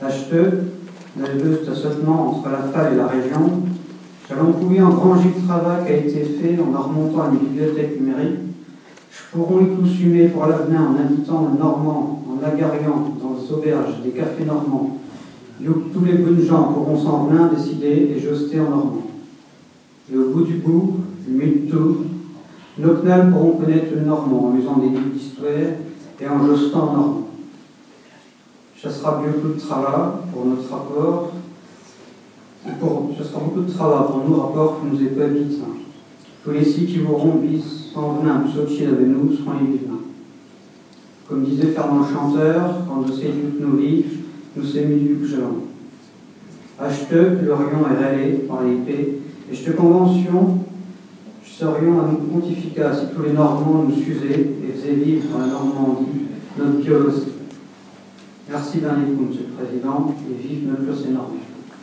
Acheteux, l'éleveuse stationnement entre la faille et la région, j'allons couler un grand travail qui a été fait en remontant à une bibliothèque numérique. Je pourrons y tous fumer pour l'avenir en invitant le normand, en lagariant dans les auberges des cafés normands, tous les bonnes gens pourront s'en venir décider et joster en normand. Et au bout du bout, le tout, nos knalls pourront connaître le normand en usant des livres d'histoire et en jostant en normand. Ce sera beaucoup de travail pour notre rapport, pour, ce sera beaucoup de travail pour nos rapports qui nous est pas vite. Tous les sites qui voudront bis s'en venir avec nous seront les Comme disait Fernand Chanteur, quand nous séduisons nos vies, nous sommes du gelant. Acheteux, l'Orient est rêvé par l'épée, et cette convention, serions à nous pontifica si tous les Normands nous suisaient et faisaient vivre dans la Normandie notre curiosité. Merci écoute, Monsieur le Président, et vive notre procès normand.